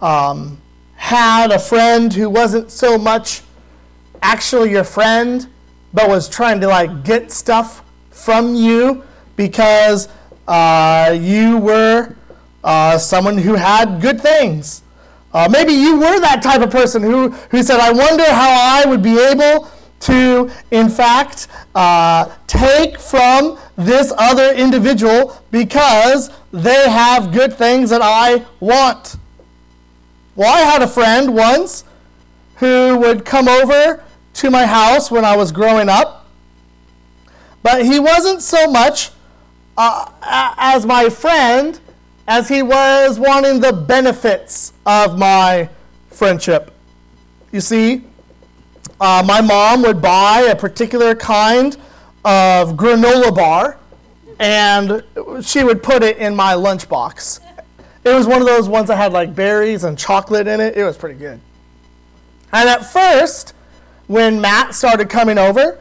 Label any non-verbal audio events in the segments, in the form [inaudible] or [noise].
um, had a friend who wasn't so much actually your friend, but was trying to like get stuff from you because uh, you were uh, someone who had good things. Uh, maybe you were that type of person who, who said, I wonder how I would be able to, in fact, uh, take from this other individual because they have good things that I want. Well, I had a friend once who would come over to my house when I was growing up, but he wasn't so much uh, as my friend as he was wanting the benefits of my friendship. You see, uh, my mom would buy a particular kind of granola bar and she would put it in my lunchbox. It was one of those ones that had like berries and chocolate in it. It was pretty good. And at first, when Matt started coming over,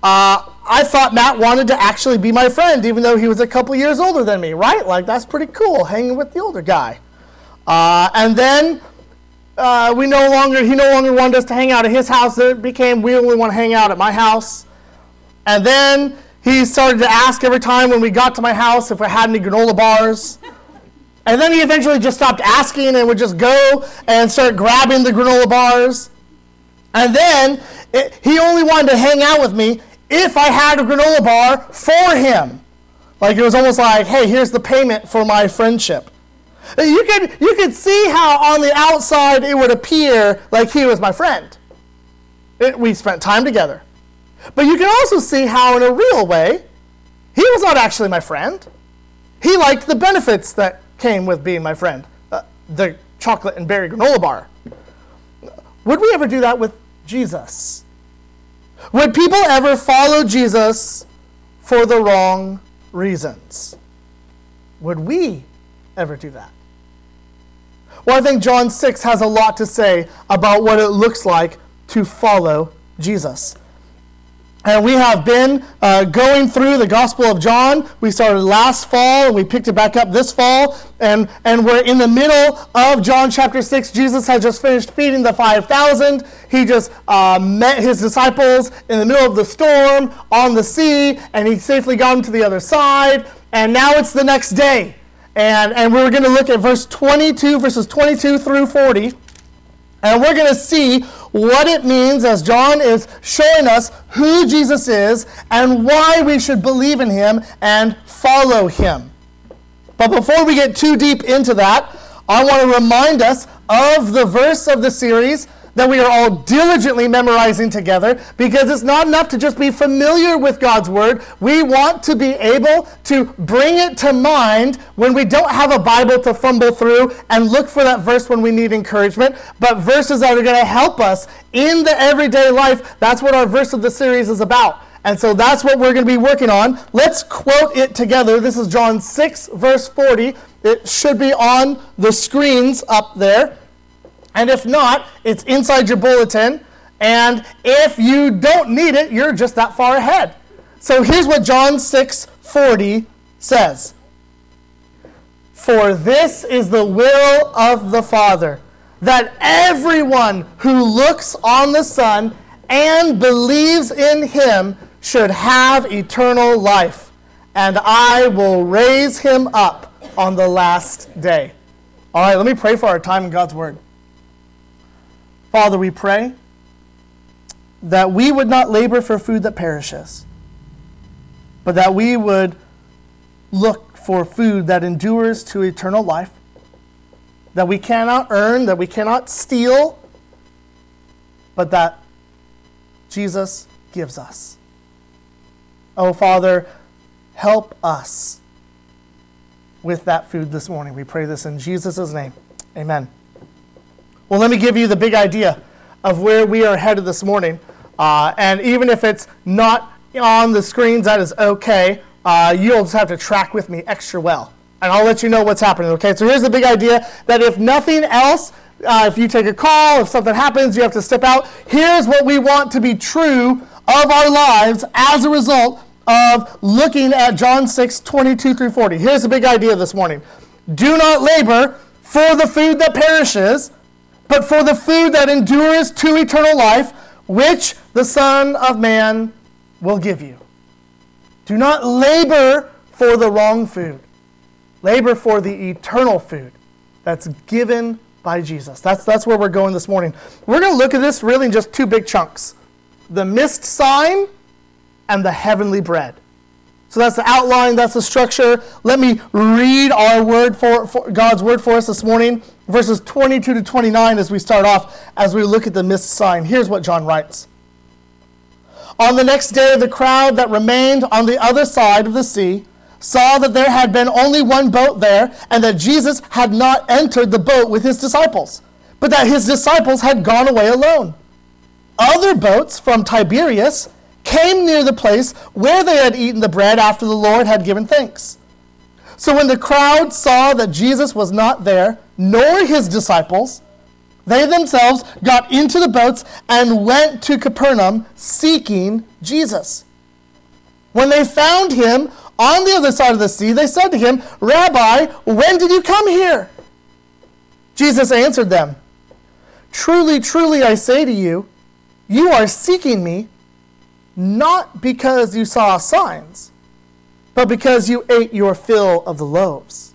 uh, I thought Matt wanted to actually be my friend, even though he was a couple years older than me, right? Like, that's pretty cool, hanging with the older guy. Uh, and then uh, we no longer, he no longer wanted us to hang out at his house. It became, we only want to hang out at my house. And then he started to ask every time when we got to my house if I had any granola bars. And then he eventually just stopped asking and would just go and start grabbing the granola bars. And then it, he only wanted to hang out with me if I had a granola bar for him. Like it was almost like, hey, here's the payment for my friendship. You could, you could see how on the outside it would appear like he was my friend. It, we spent time together. But you can also see how, in a real way, he was not actually my friend. He liked the benefits that came with being my friend uh, the chocolate and berry granola bar. Would we ever do that with Jesus? Would people ever follow Jesus for the wrong reasons? Would we ever do that? Well, I think John 6 has a lot to say about what it looks like to follow Jesus. And we have been uh, going through the Gospel of John. We started last fall and we picked it back up this fall. And, and we're in the middle of John chapter 6. Jesus has just finished feeding the 5,000. He just uh, met his disciples in the middle of the storm on the sea, and he safely got them to the other side. And now it's the next day. And, and we're going to look at verse 22, verses 22 through 40. And we're going to see what it means as John is showing us who Jesus is and why we should believe in him and follow him. But before we get too deep into that, I want to remind us of the verse of the series that we are all diligently memorizing together because it's not enough to just be familiar with God's Word. We want to be able to bring it to mind when we don't have a Bible to fumble through and look for that verse when we need encouragement, but verses that are going to help us in the everyday life. That's what our verse of the series is about. And so that's what we're going to be working on. Let's quote it together. This is John 6, verse 40. It should be on the screens up there. And if not, it's inside your bulletin. And if you don't need it, you're just that far ahead. So here's what John 6 40 says For this is the will of the Father, that everyone who looks on the Son and believes in him should have eternal life, and I will raise him up on the last day. All right, let me pray for our time in God's Word. Father, we pray that we would not labor for food that perishes, but that we would look for food that endures to eternal life, that we cannot earn, that we cannot steal, but that Jesus gives us. Oh, Father, help us with that food this morning. We pray this in Jesus' name. Amen. Well, let me give you the big idea of where we are headed this morning. Uh, and even if it's not on the screens, that is okay. Uh, you'll just have to track with me extra well. And I'll let you know what's happening, okay? So here's the big idea that if nothing else, uh, if you take a call, if something happens, you have to step out. Here's what we want to be true of our lives as a result of looking at John 6, 22 through 40. Here's the big idea this morning do not labor for the food that perishes, but for the food that endures to eternal life, which the Son of Man will give you. Do not labor for the wrong food. Labor for the eternal food that's given by Jesus. That's, that's where we're going this morning. We're going to look at this really in just two big chunks the missed sign and the heavenly bread. So that's the outline, that's the structure. Let me read our word for, for, God's word for us this morning, verses 22 to 29 as we start off, as we look at the missed sign. Here's what John writes. On the next day, the crowd that remained on the other side of the sea saw that there had been only one boat there, and that Jesus had not entered the boat with his disciples, but that his disciples had gone away alone. Other boats from Tiberias came near the place where they had eaten the bread after the Lord had given thanks. So when the crowd saw that Jesus was not there, nor his disciples, they themselves got into the boats and went to Capernaum seeking Jesus. When they found him on the other side of the sea, they said to him, Rabbi, when did you come here? Jesus answered them, Truly, truly, I say to you, you are seeking me not because you saw signs, but because you ate your fill of the loaves.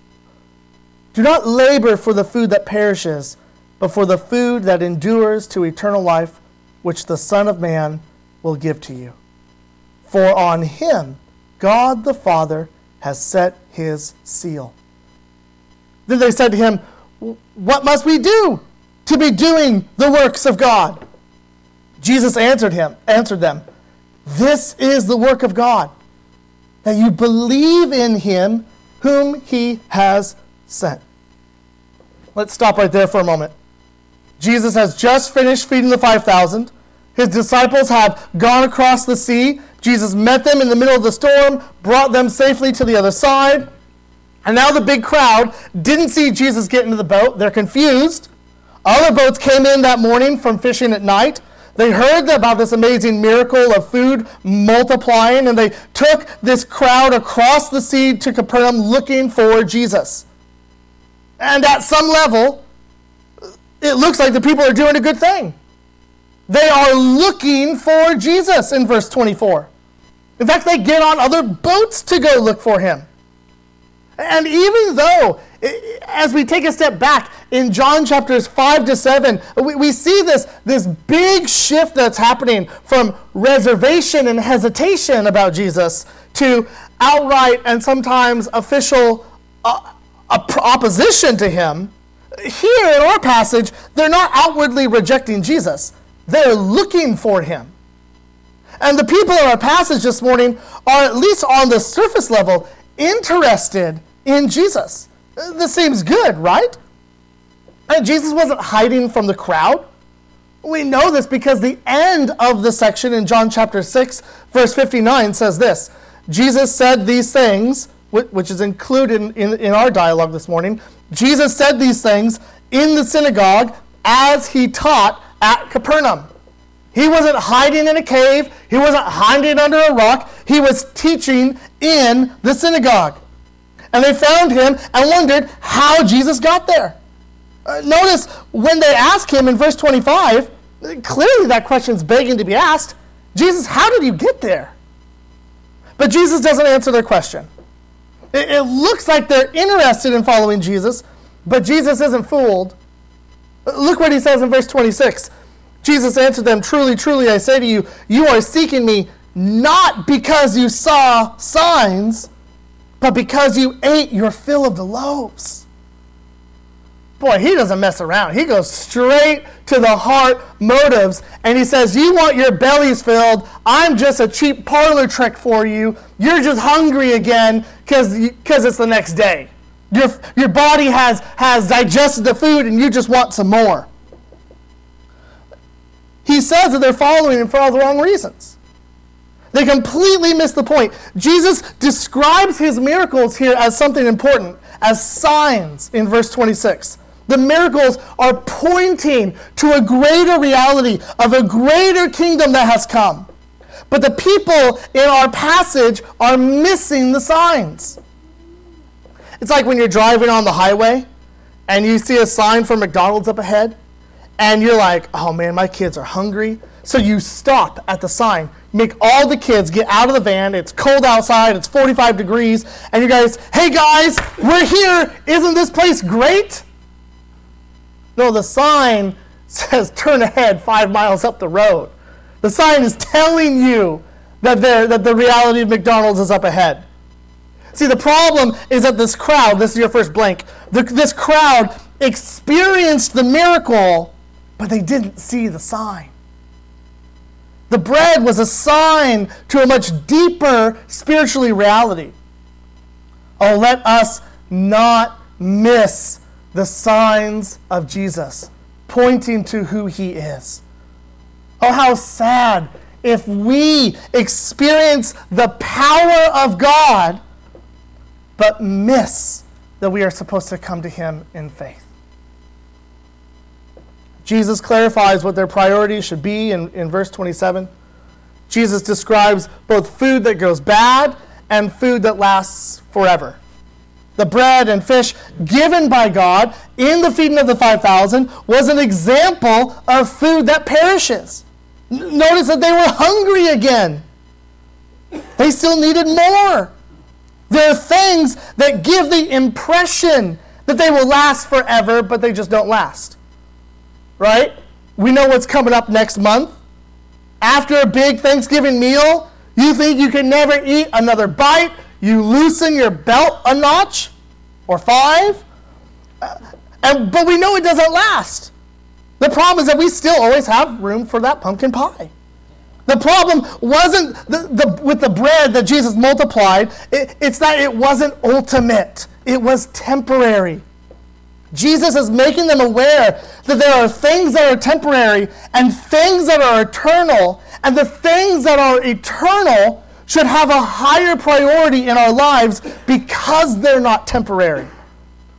Do not labor for the food that perishes, but for the food that endures to eternal life, which the Son of Man will give to you. For on him God the Father has set his seal. Then they said to him, What must we do to be doing the works of God? Jesus answered him, answered them, This is the work of God, that you believe in him whom he has sent. Let's stop right there for a moment. Jesus has just finished feeding the 5,000. His disciples have gone across the sea. Jesus met them in the middle of the storm, brought them safely to the other side. And now the big crowd didn't see Jesus get into the boat. They're confused. Other boats came in that morning from fishing at night. They heard about this amazing miracle of food multiplying, and they took this crowd across the sea to Capernaum looking for Jesus. And at some level, it looks like the people are doing a good thing. They are looking for Jesus in verse 24. In fact, they get on other boats to go look for him. And even though, as we take a step back in John chapters 5 to 7, we, we see this, this big shift that's happening from reservation and hesitation about Jesus to outright and sometimes official uh, opposition to him. Here in our passage, they're not outwardly rejecting Jesus, they're looking for him. And the people in our passage this morning are, at least on the surface level, interested in Jesus. This seems good, right? And Jesus wasn't hiding from the crowd. We know this because the end of the section in John chapter 6, verse 59 says this Jesus said these things, which is included in, in, our dialogue this morning. Jesus said these things in the synagogue as he taught at Capernaum. He wasn't hiding in a cave, he wasn't hiding under a rock, he was teaching in the synagogue. And they found him and wondered how Jesus got there. Uh, notice when they ask him in verse 25, clearly that question is begging to be asked Jesus, how did you get there? But Jesus doesn't answer their question. It, it looks like they're interested in following Jesus, but Jesus isn't fooled. Look what he says in verse 26. Jesus answered them, Truly, truly, I say to you, you are seeking me not because you saw signs but because you ate your fill of the loaves. Boy, he doesn't mess around. He goes straight to the heart motives and he says, You want your bellies filled. I'm just a cheap parlor trick for you. You're just hungry again because it's the next day. Your, your body has, has digested the food and you just want some more. He says that they're following him for all the wrong reasons. They completely miss the point. Jesus describes his miracles here as something important, as signs in verse 26. The miracles are pointing to a greater reality of a greater kingdom that has come. But the people in our passage are missing the signs. It's like when you're driving on the highway and you see a sign for McDonald's up ahead, and you're like, oh man, my kids are hungry. So you stop at the sign, make all the kids get out of the van. It's cold outside, it's 45 degrees, and you guys, hey guys, we're here. Isn't this place great? No, the sign [laughs] says turn ahead five miles up the road. The sign is telling you that, that the reality of McDonald's is up ahead. See, the problem is that this crowd, this is your first blank, the, this crowd experienced the miracle, but they didn't see the sign. The bread was a sign to a much deeper spiritually reality. Oh, let us not miss the signs of Jesus pointing to who he is. Oh, how sad if we experience the power of God but miss that we are supposed to come to him in faith. Jesus clarifies what their priorities should be in, in verse 27. Jesus describes both food that goes bad and food that lasts forever. The bread and fish given by God in the feeding of the 5,000 was an example of food that perishes. Notice that they were hungry again. They still needed more. There are things that give the impression that they will last forever, but they just don't last right? We know what's coming up next month. After a big Thanksgiving meal, you think you can never eat another bite. You loosen your belt a notch or five. Uh, and, but we know it doesn't last. The problem is that we still always have room for that pumpkin pie. The problem wasn't the, the, with the bread that Jesus multiplied, it, it's that it wasn't ultimate, it was temporary. Jesus is making them aware that there are things that are temporary and things that are eternal, and the things that are eternal should have a higher priority in our lives because they're not temporary.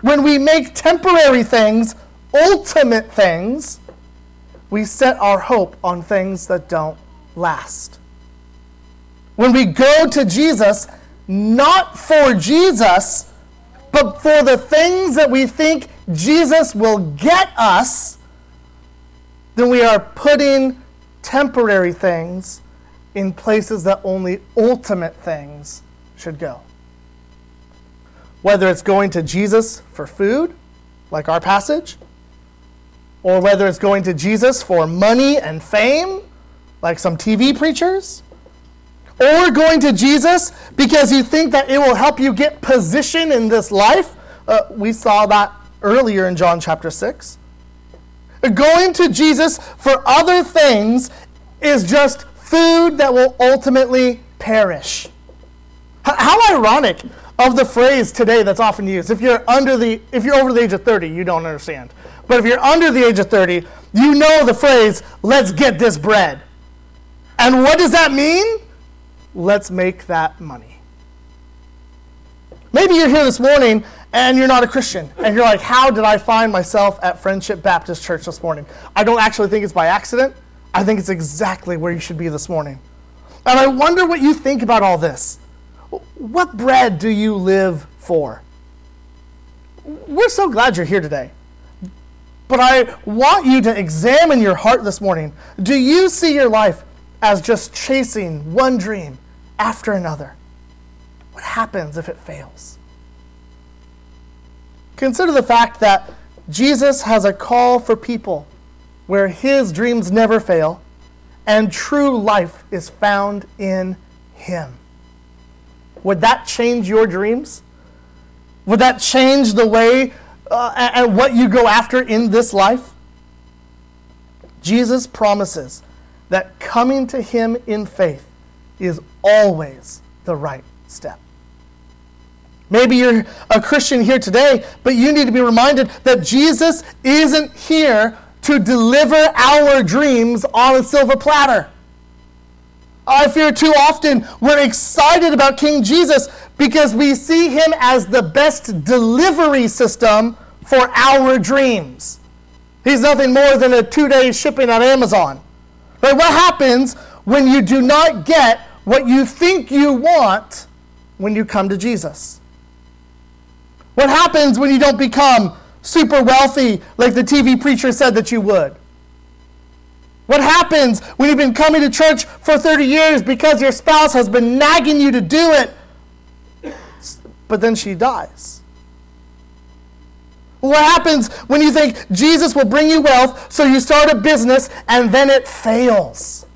When we make temporary things ultimate things, we set our hope on things that don't last. When we go to Jesus, not for Jesus, but for the things that we think Jesus will get us, then we are putting temporary things in places that only ultimate things should go. Whether it's going to Jesus for food, like our passage, or whether it's going to Jesus for money and fame, like some TV preachers, or going to Jesus because you think that it will help you get position in this life. Uh, we saw that earlier in John chapter 6. Going to Jesus for other things is just food that will ultimately perish. How ironic of the phrase today that's often used. If you're under the if you're over the age of 30, you don't understand. But if you're under the age of 30, you know the phrase, let's get this bread. And what does that mean? Let's make that money. Maybe you're here this morning and you're not a Christian. And you're like, how did I find myself at Friendship Baptist Church this morning? I don't actually think it's by accident. I think it's exactly where you should be this morning. And I wonder what you think about all this. What bread do you live for? We're so glad you're here today. But I want you to examine your heart this morning. Do you see your life as just chasing one dream after another? What happens if it fails? Consider the fact that Jesus has a call for people where his dreams never fail and true life is found in him. Would that change your dreams? Would that change the way uh, and what you go after in this life? Jesus promises that coming to him in faith is always the right step. Maybe you're a Christian here today, but you need to be reminded that Jesus isn't here to deliver our dreams on a silver platter. I fear too often we're excited about King Jesus because we see him as the best delivery system for our dreams. He's nothing more than a two day shipping on Amazon. But what happens when you do not get what you think you want when you come to Jesus? What happens when you don't become super wealthy like the TV preacher said that you would? What happens when you've been coming to church for 30 years because your spouse has been nagging you to do it, but then she dies? What happens when you think Jesus will bring you wealth, so you start a business and then it fails?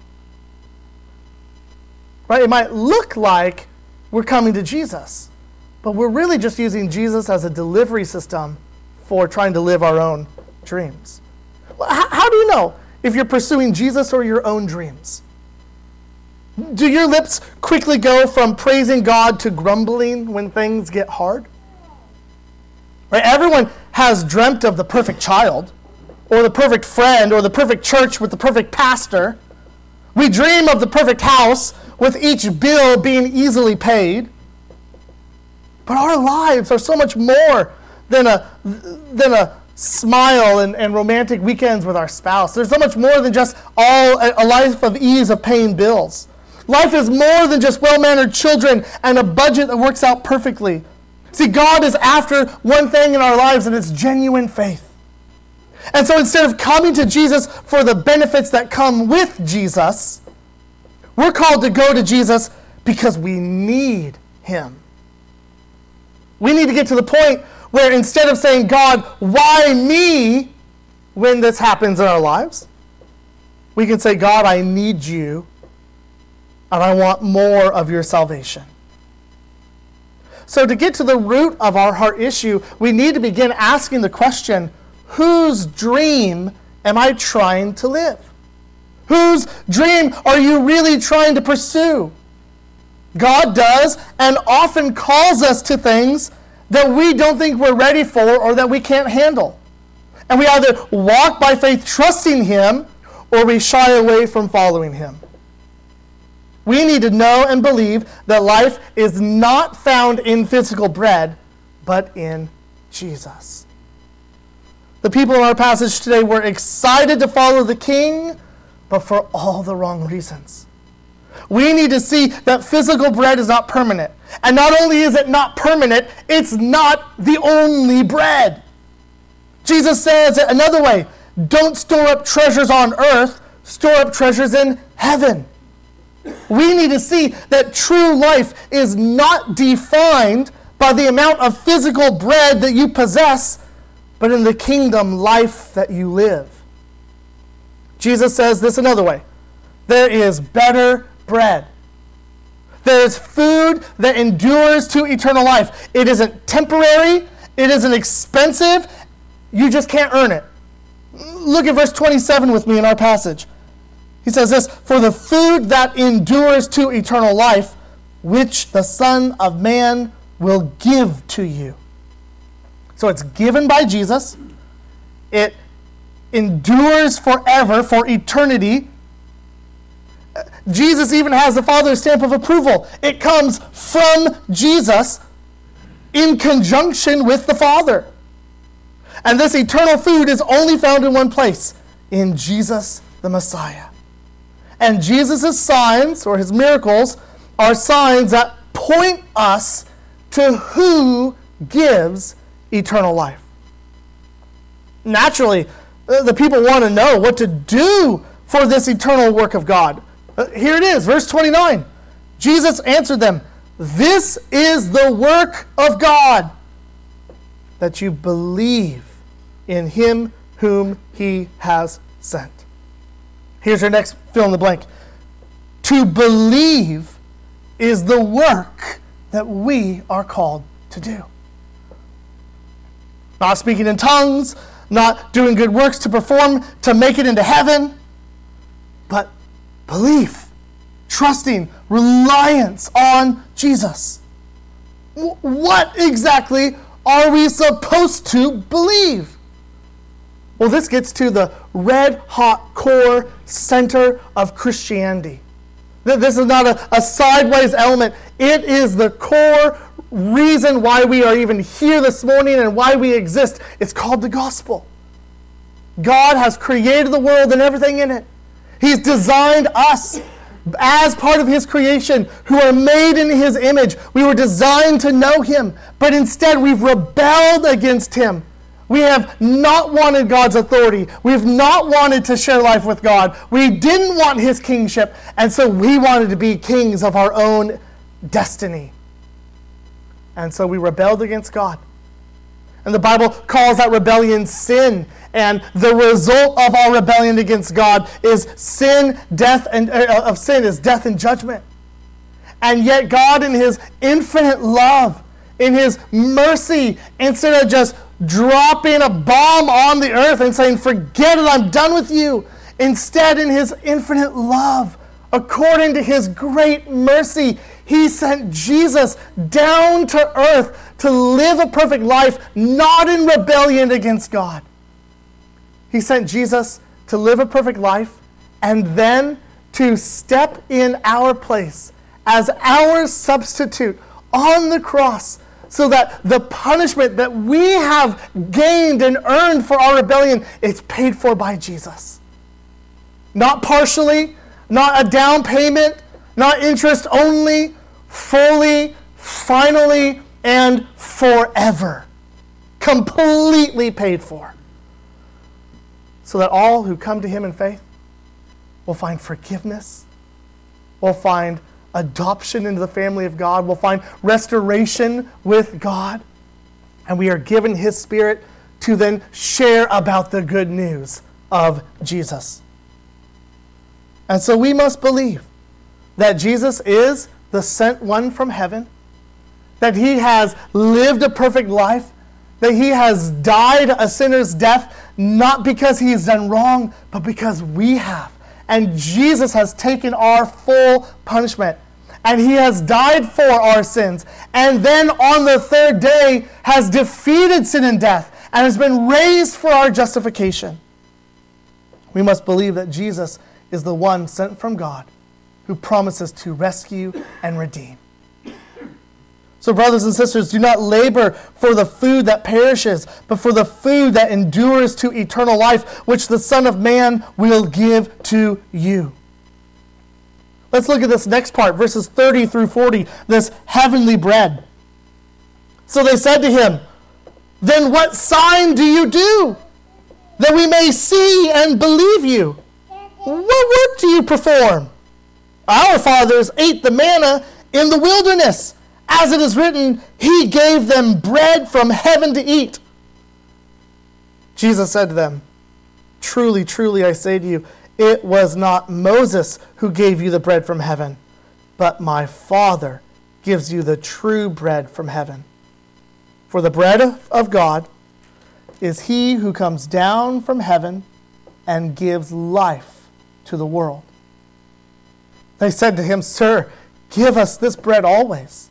Right? It might look like we're coming to Jesus, but we're really just using Jesus as a delivery system for trying to live our own dreams. How, do you know if you're pursuing Jesus or your own dreams? Do your lips quickly go from praising God to grumbling when things get hard? Right? Everyone has dreamt of the perfect child, or the perfect friend, or the perfect church with the perfect pastor. We dream of the perfect house with each bill being easily paid. But our lives are so much more than a, than a smile and, and romantic weekends with our spouse. There's so much more than just all a, life of ease of paying bills. Life is more than just well mannered children and a budget that works out perfectly. See, God is after one thing in our lives, and it's genuine faith. And so instead of coming to Jesus for the benefits that come with Jesus, we're called to go to Jesus because we need Him. We need to get to the point where instead of saying, God, why me when this happens in our lives, we can say, God, I need you and I want more of your salvation. So, to get to the root of our heart issue, we need to begin asking the question whose dream am I trying to live? Whose dream are you really trying to pursue? God does and often calls us to things that we don't think we're ready for or that we can't handle. And we either walk by faith trusting Him or we shy away from following Him. We need to know and believe that life is not found in physical bread, but in Jesus. The people in our passage today were excited to follow the king, but for all the wrong reasons. We need to see that physical bread is not permanent. And not only is it not permanent, it's not the only bread. Jesus says it another way don't store up treasures on earth, store up treasures in heaven. We need to see that true life is not defined by the amount of physical bread that you possess, but in the kingdom life that you live. Jesus says this another way there is better bread. There is food that endures to eternal life. It isn't temporary, it isn't expensive, you just can't earn it. Look at verse 27 with me in our passage. He says this For the food that endures to eternal life, which the Son of Man will give to you. So it's given by Jesus, it endures forever, for eternity. Jesus even has the Father's stamp of approval. It comes from Jesus in conjunction with the Father. And this eternal food is only found in one place in Jesus the Messiah. And Jesus' signs, or his miracles, are signs that point us to who gives eternal life. Naturally, uh, the people want to know what to do for this eternal work of God. Uh, here it is, verse 29. Jesus answered them, This is the work of God, that you believe in him whom he has sent. Here's your next fill in the blank. To believe is the work that we are called to do. Not speaking in tongues, not doing good works to perform to make it into heaven, but belief, trusting, reliance on Jesus. What exactly are we supposed to believe? Well, this gets to the red hot core center of Christianity. This is not a, a, sideways element. It is the core reason why we are even here this morning and why we exist. It's called the gospel. God has created the world and everything in it. He's designed us as part of His creation who are made in His image. We were designed to know Him, but instead we've rebelled against Him. We have not wanted God's authority. We've not wanted to share life with God. We didn't want His kingship, and so we wanted to be kings of our own destiny. And so we rebelled against God. And the Bible calls that rebellion sin. And the result of our rebellion against God is sin, death, and uh, of sin is death and judgment. And yet, God, in His infinite love, in His mercy, instead of just dropping a bomb on the earth and saying, Forget it, I'm done with you, instead, in His infinite love, according to His great mercy, He sent Jesus down to earth to live a perfect life, not in rebellion against God. He sent Jesus to live a perfect life and then to step in our place as our substitute on the cross so that the punishment that we have gained and earned for our rebellion is paid for by Jesus. Not partially, not a down payment, not interest only, fully, finally, and forever. Completely paid for. So that all who come to Him in faith will find forgiveness, will find adoption into the family of God, will find restoration with God, and we are given His Spirit to then share about the good news of Jesus. And so we must believe that Jesus is the sent one from heaven that he has lived a perfect life, that he has died a sinner's death, not because he has done wrong, but because we have. And Jesus has taken our full punishment. And he has died for our sins. And then on the third day has defeated sin and death and has been raised for our justification. We must believe that Jesus is the one sent from God who promises to rescue and redeem. So, brothers and sisters, do not labor for the food that perishes, but for the food that endures to eternal life, which the Son of Man will give to you. Let's look at this next part, verses 30 through 40, this heavenly bread. So they said to him, Then what sign do you do that we may see and believe you? What work do you perform? Our fathers ate the manna in the wilderness. As it is written, He gave them bread from heaven to eat. Jesus said to them, Truly, truly, I say to you, it was not Moses who gave you the bread from heaven, but my Father gives you the true bread from heaven. For the bread of God is he who comes down from heaven and gives life to the world. They said to him, Sir, give us this bread always.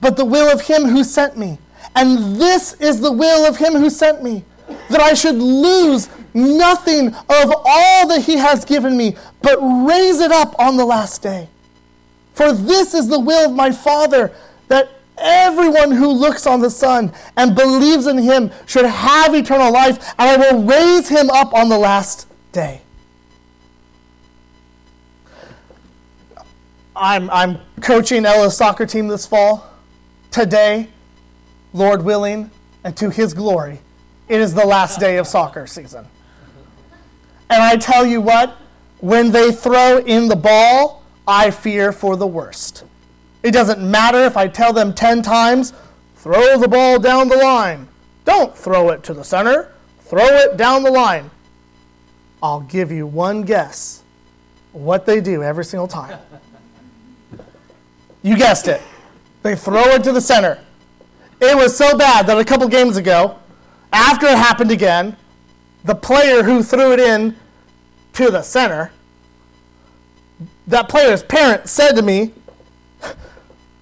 but the will of him who sent me. And this is the will of him who sent me, that I should lose nothing of all that he has given me, but raise it up on the last day. For this is the will of my Father, that everyone who looks on the Son and believes in him should have eternal life, and I will raise him up on the last day. I'm, I'm coaching Ella's soccer team this fall today, Lord willing, and to His glory, it is the last day of soccer season. And I tell you what, when they throw in the ball, I fear for the worst. It doesn't matter if I tell them 10 times, throw the ball down the line. Don't throw it to the center, throw it down the line. I'll give you one guess what they do every single time. You guessed it. They throw it to the center. It was so bad that a couple games ago, after it happened again, the player who threw it in to the center, that player's parent said to me,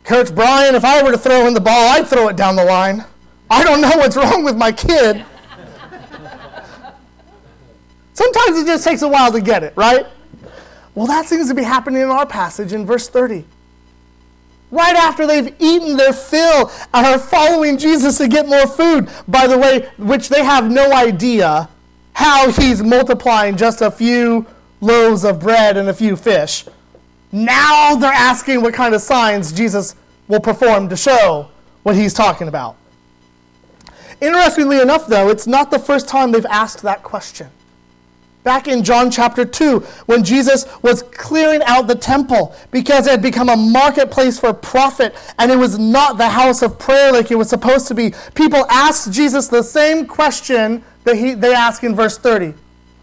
Coach Brian, if I were to throw in the ball, I'd throw it down the line. I don't know what's wrong with my kid. Sometimes it just takes a while to get it, right? Well, that seems to be happening in our passage in verse 30. Right after they've eaten their fill and are following Jesus to get more food, by the way, which they have no idea how he's multiplying just a few loaves of bread and a few fish. Now they're asking what kind of signs Jesus will perform to show what he's talking about. Interestingly enough, though, it's not the first time they've asked that question. Back in John chapter 2, when Jesus was clearing out the temple because it had become a marketplace for profit and it was not the house of prayer like it was supposed to be, people asked Jesus the same question that he, they ask in verse 30.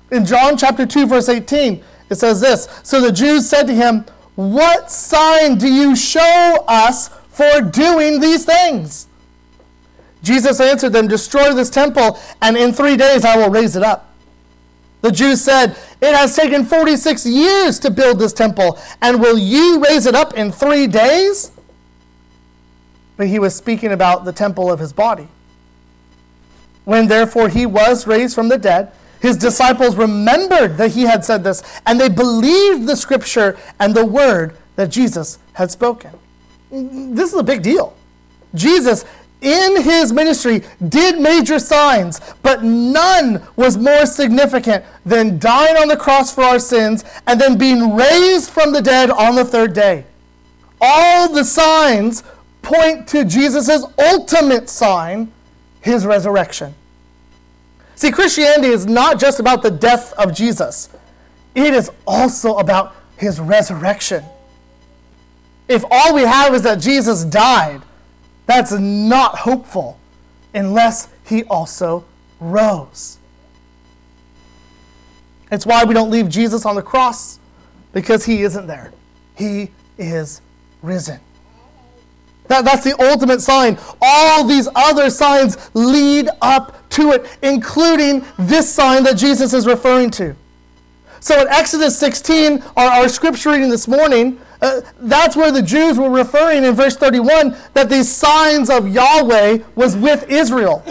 In John chapter 2, verse 18, it says this So the Jews said to him, What sign do you show us for doing these things? Jesus answered them, Destroy this temple, and in three days I will raise it up. The Jews said, It has taken 46 years to build this temple, and will you raise it up in three days? But he was speaking about the temple of his body. When therefore he was raised from the dead, his disciples remembered that he had said this, and they believed the scripture and the word that Jesus had spoken. This is a big deal. Jesus, in his ministry, did major signs, but none was more significant than dying on the cross for our sins and then being raised from the dead on the third day. All the signs point to Jesus' ultimate sign, his resurrection. See, Christianity is not just about the death of Jesus, it is also about his resurrection. If all we have is that Jesus died, that's not hopeful unless he also rose. It's why we don't leave Jesus on the cross because he isn't there. He is risen. That, that's the ultimate sign. All these other signs lead up to it, including this sign that Jesus is referring to. So in Exodus 16, our, our scripture reading this morning, uh, that's where the Jews were referring in verse 31 that these signs of Yahweh was with Israel.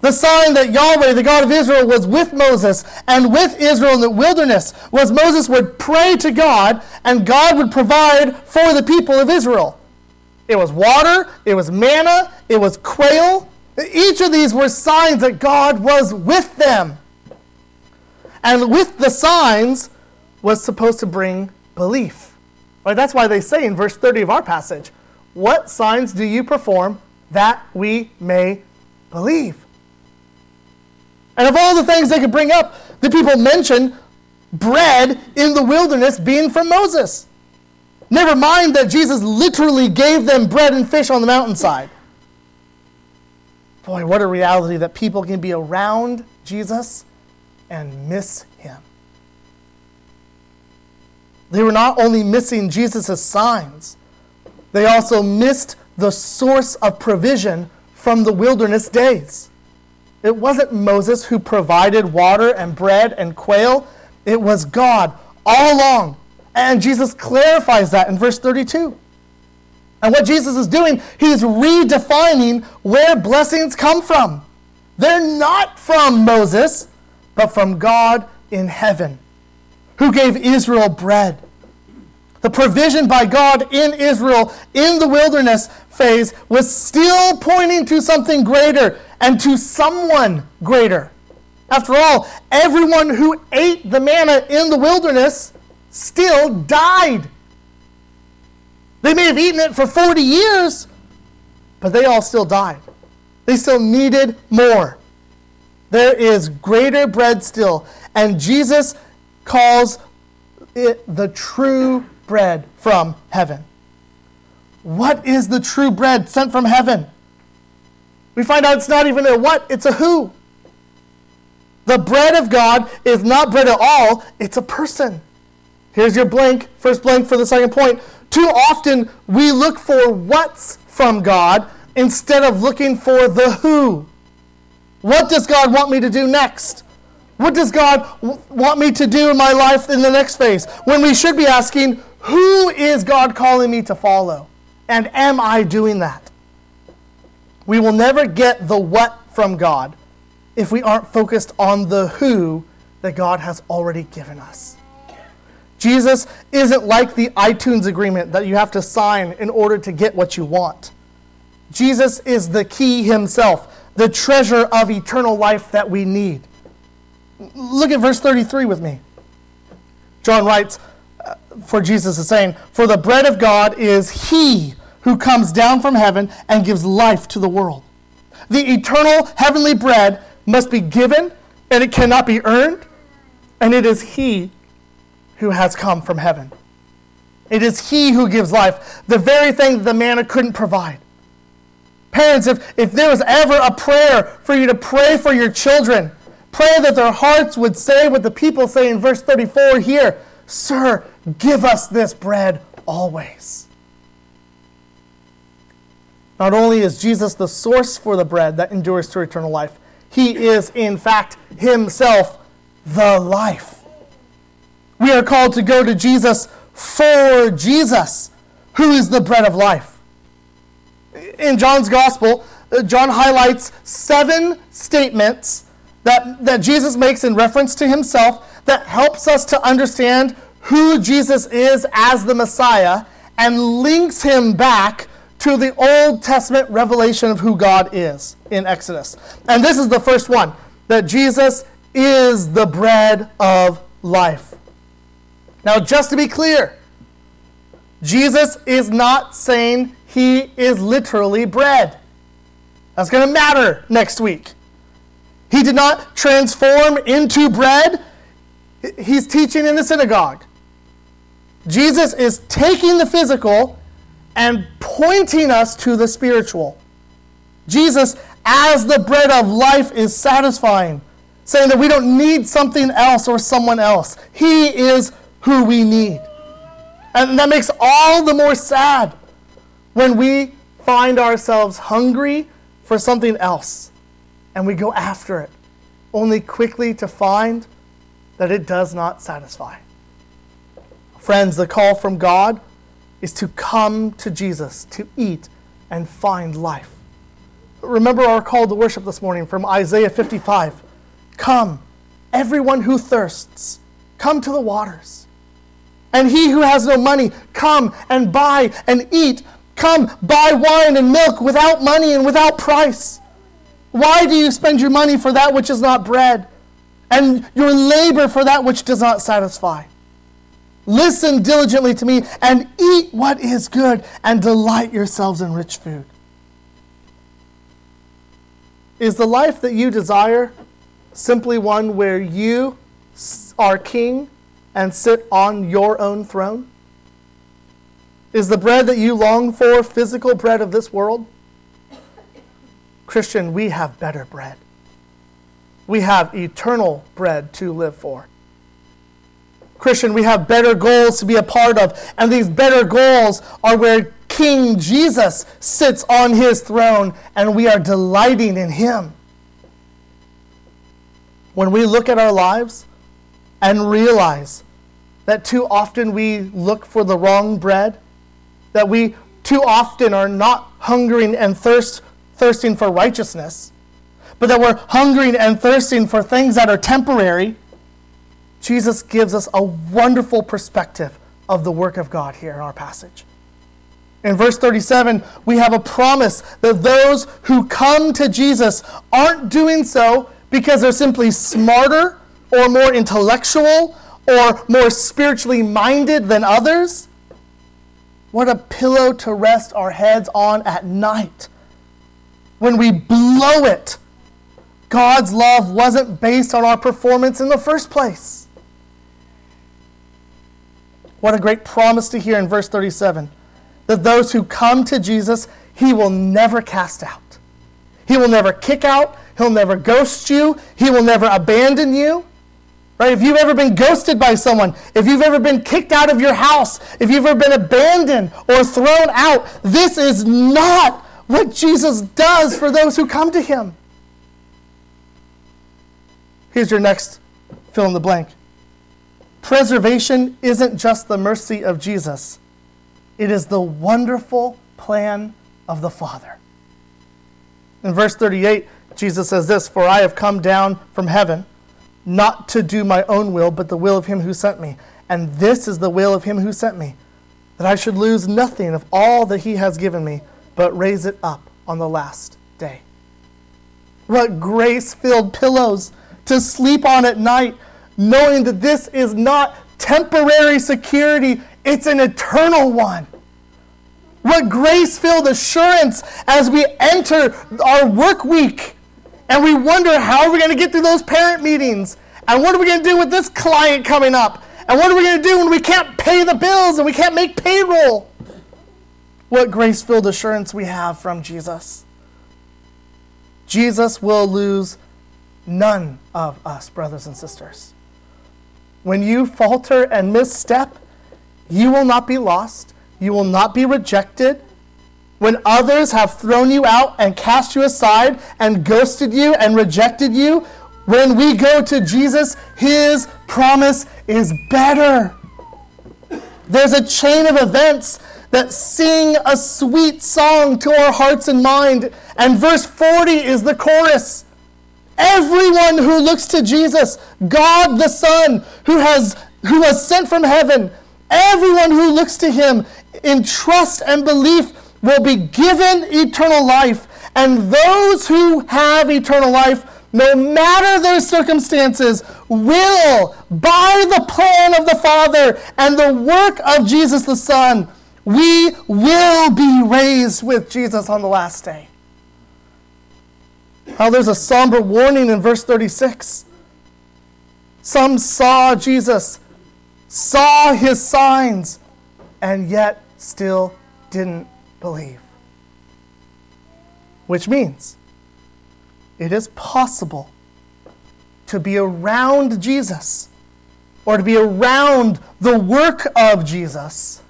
The sign that Yahweh, the God of Israel, was with Moses and with Israel in the wilderness was Moses would pray to God and God would provide for the people of Israel. It was water, it was manna, it was quail. Each of these were signs that God was with them. And with the signs was supposed to bring belief. Right? That's why they say in verse 30 of our passage, What signs do you perform that we may believe? And of all the things they could bring up, the people mention bread in the wilderness being from Moses. Never mind that Jesus literally gave them bread and fish on the mountainside. Boy, what a reality that people can be around Jesus and miss. They were not only missing Jesus' signs, they also missed the source of provision from the wilderness days. It wasn't Moses who provided water and bread and quail, it was God all along and Jesus clarifies that in verse 32. And what Jesus is doing, he's redefining where blessings come from. They're not from Moses, but from God in heaven, who gave Israel bread. The provision by God in Israel in the wilderness phase was still pointing to something greater and to someone greater. After all, everyone who ate the manna in the wilderness still died. They may have eaten it for 40 years, but they all still died. They still needed more. There is greater bread still. And Jesus calls it the true bread from heaven. What is the true bread sent from heaven? We find out it's not even a what, it's a who. The bread of God is not bread at all, it's a person. Here's your blank, first blank for the second point. Too often we look for what's from God instead of looking for the who. What does God want me to do next? What does God w- want me to do in my life in the next phase? When we should be asking, who is God calling me to follow? And am I doing that? We will never get the what from God if we aren't focused on the who that God has already given us. Jesus isn't like the iTunes agreement that you have to sign in order to get what you want. Jesus is the key himself, the treasure of eternal life that we need. Look at verse 33 with me. John writes, uh, for Jesus is saying, For the bread of God is he who comes down from heaven and gives life to the world. The eternal heavenly bread must be given, and it cannot be earned, and it is he who has come from heaven. It is he who gives life, the very thing that the manna couldn't provide. Parents, if, if there was ever a prayer for you to pray for your children, pray that their hearts would say what the people say in verse 34 here Sir, give us this bread always. Not only is Jesus the source for the bread that endures to eternal life, he is, in fact, himself the life. We are called to go to Jesus for Jesus, who is the bread of life. In John's gospel, uh, John highlights seven statements that, that Jesus makes in reference to himself that helps us to understand who Jesus is as the Messiah and links him back to the Old Testament revelation of who God is in Exodus. And this is the first one that Jesus is the bread of life. Now, just to be clear, Jesus is not saying he is literally bread. That's going to matter next week. He did not transform into bread. He's teaching in the synagogue. Jesus is taking the physical and pointing us to the spiritual. Jesus, as the bread of life, is satisfying, saying that we don't need something else or someone else. He is who we need. And that makes all the more sad when we find ourselves hungry for something else and we go after it, only quickly to find that it does not satisfy. Friends, the call from God is to come to Jesus, to eat and find life. Remember our call to worship this morning from Isaiah 55 Come, everyone who thirsts, come to the waters. And he who has no money, come and buy and eat. Come, buy wine and milk without money and without price. Why do you spend your money for that which is not bread, and your labor for that which does not satisfy? Listen diligently to me and eat what is good and delight yourselves in rich food. Is the life that you desire simply one where you are king and sit on your own throne? Is the bread that you long for physical bread of this world? Christian, we have better bread. We have eternal bread to live for. Christian, we have better goals to be a part of. And these better goals are where King Jesus sits on his throne and we are delighting in him. When we look at our lives and realize that too often we look for the wrong bread, that we too often are not hungering and thirst, thirsting for righteousness, but that we're hungering and thirsting for things that are temporary Jesus gives us a wonderful perspective of the work of God here in our passage. In verse 37, we have a promise that those who come to Jesus aren't doing so because they're simply smarter or more intellectual or more spiritually minded than others. What a pillow to rest our heads on at night. When we blow it, God's love wasn't based on our performance in the first place. What a great promise to hear in verse 37 that those who come to Jesus, he will never cast out. He will never kick out. He'll never ghost you. He will never abandon you. Right? If you've ever been ghosted by someone, if you've ever been kicked out of your house, if you've ever been abandoned or thrown out, this is not what Jesus does for those who come to him. Here's your next fill in the blank. Preservation isn't just the mercy of Jesus, it is the wonderful plan of the Father. In verse 38, Jesus says this For I have come down from heaven not to do my own will, but the will of him who sent me. And this is the will of him who sent me, that I should lose nothing of all that he has given me, but raise it up on the last day. What grace filled pillows to sleep on at night, knowing that this is not temporary security, it's an eternal one. What grace filled assurance as we enter our work week and we wonder how are we going to get through those parent meetings? And what are we going to do with this client coming up? And what are we going to do when we can't pay the bills and we can't make payroll? What grace filled assurance we have from Jesus. Jesus will lose none of us, brothers and sisters. When you falter and misstep, you will not be lost. You will not be rejected. When others have thrown you out and cast you aside and ghosted you and rejected you, when we go to Jesus, his promise is better. There's a chain of events that sing a sweet song to our hearts and mind. And verse 40 is the chorus. Everyone who looks to Jesus, God the Son, who has who was sent from heaven, everyone who looks to him in trust and belief will be given eternal life. And those who have eternal life, no matter their circumstances, will, by the plan of the Father and the work of Jesus the Son, we will be raised with Jesus on the last day. How there's a somber warning in verse 36. Some saw Jesus, saw his signs, and yet still didn't believe. Which means it is possible to be around Jesus or to be around the work of Jesus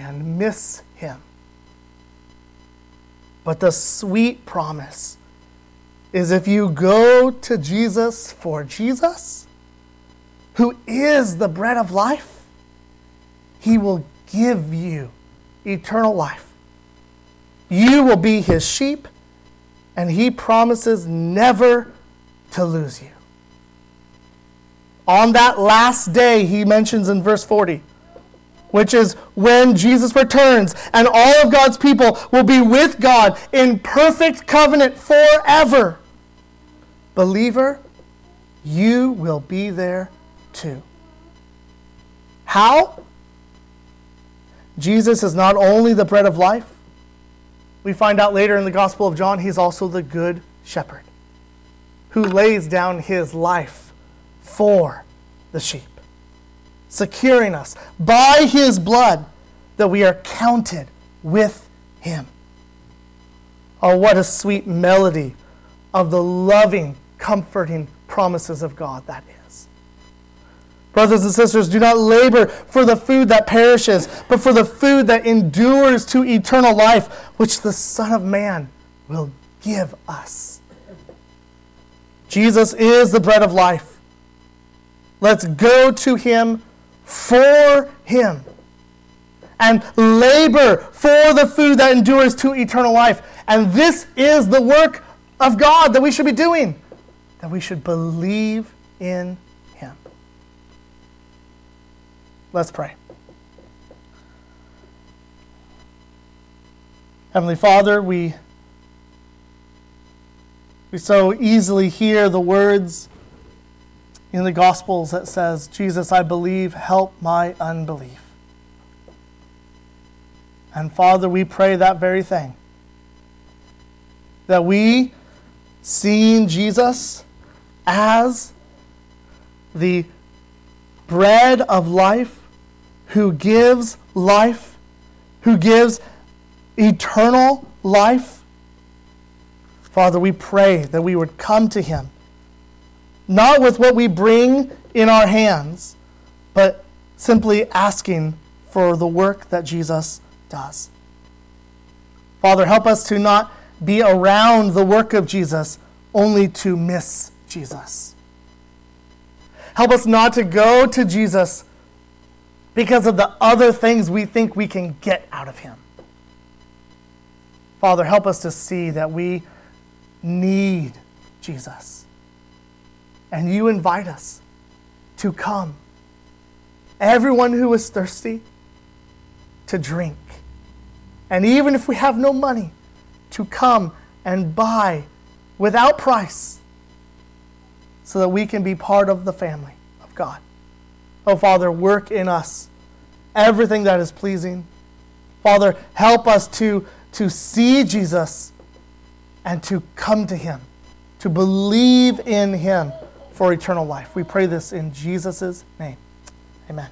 and miss him. But the sweet promise is if you go to Jesus for Jesus, who is the bread of life, he will give you eternal life. You will be his sheep, and he promises never to lose you. On that last day, he mentions in verse 40, which is when Jesus returns and all of God's people will be with God in perfect covenant forever. Believer, you will be there too. How? Jesus is not only the bread of life, we find out later in the Gospel of John, he's also the good shepherd who lays down his life for the sheep, securing us by his blood that we are counted with him. Oh, what a sweet melody of the loving, comforting promises of God that is. Brothers and sisters, do not labor for the food that perishes, but for the food that endures to eternal life, which the Son of Man will give us. Jesus is the bread of life. Let's go to him for him and labor for the food that endures to eternal life. And this is the work of God that we should be doing, that we should believe in him. Let's pray. Heavenly Father, we, we so easily hear the words in the Gospels that says, Jesus, I believe, help my unbelief. And Father, we pray that very thing. That we, seeing Jesus as the bread of life, who gives life, who gives eternal life. Father, we pray that we would come to him, not with what we bring in our hands, but simply asking for the work that Jesus does. Father, help us to not be around the work of Jesus only to miss Jesus. Help us not to go to Jesus because of the other things we think we can get out of Him. Father, help us to see that we need Jesus. And you invite us to come. Everyone who is thirsty, to drink. And even if we have no money, to come and buy without price so that we can be part of the family of God. Oh, Father, work in us everything that is pleasing. Father, help us to, to see Jesus and to come to him, to believe in him for eternal life. We pray this in Jesus' name. Amen.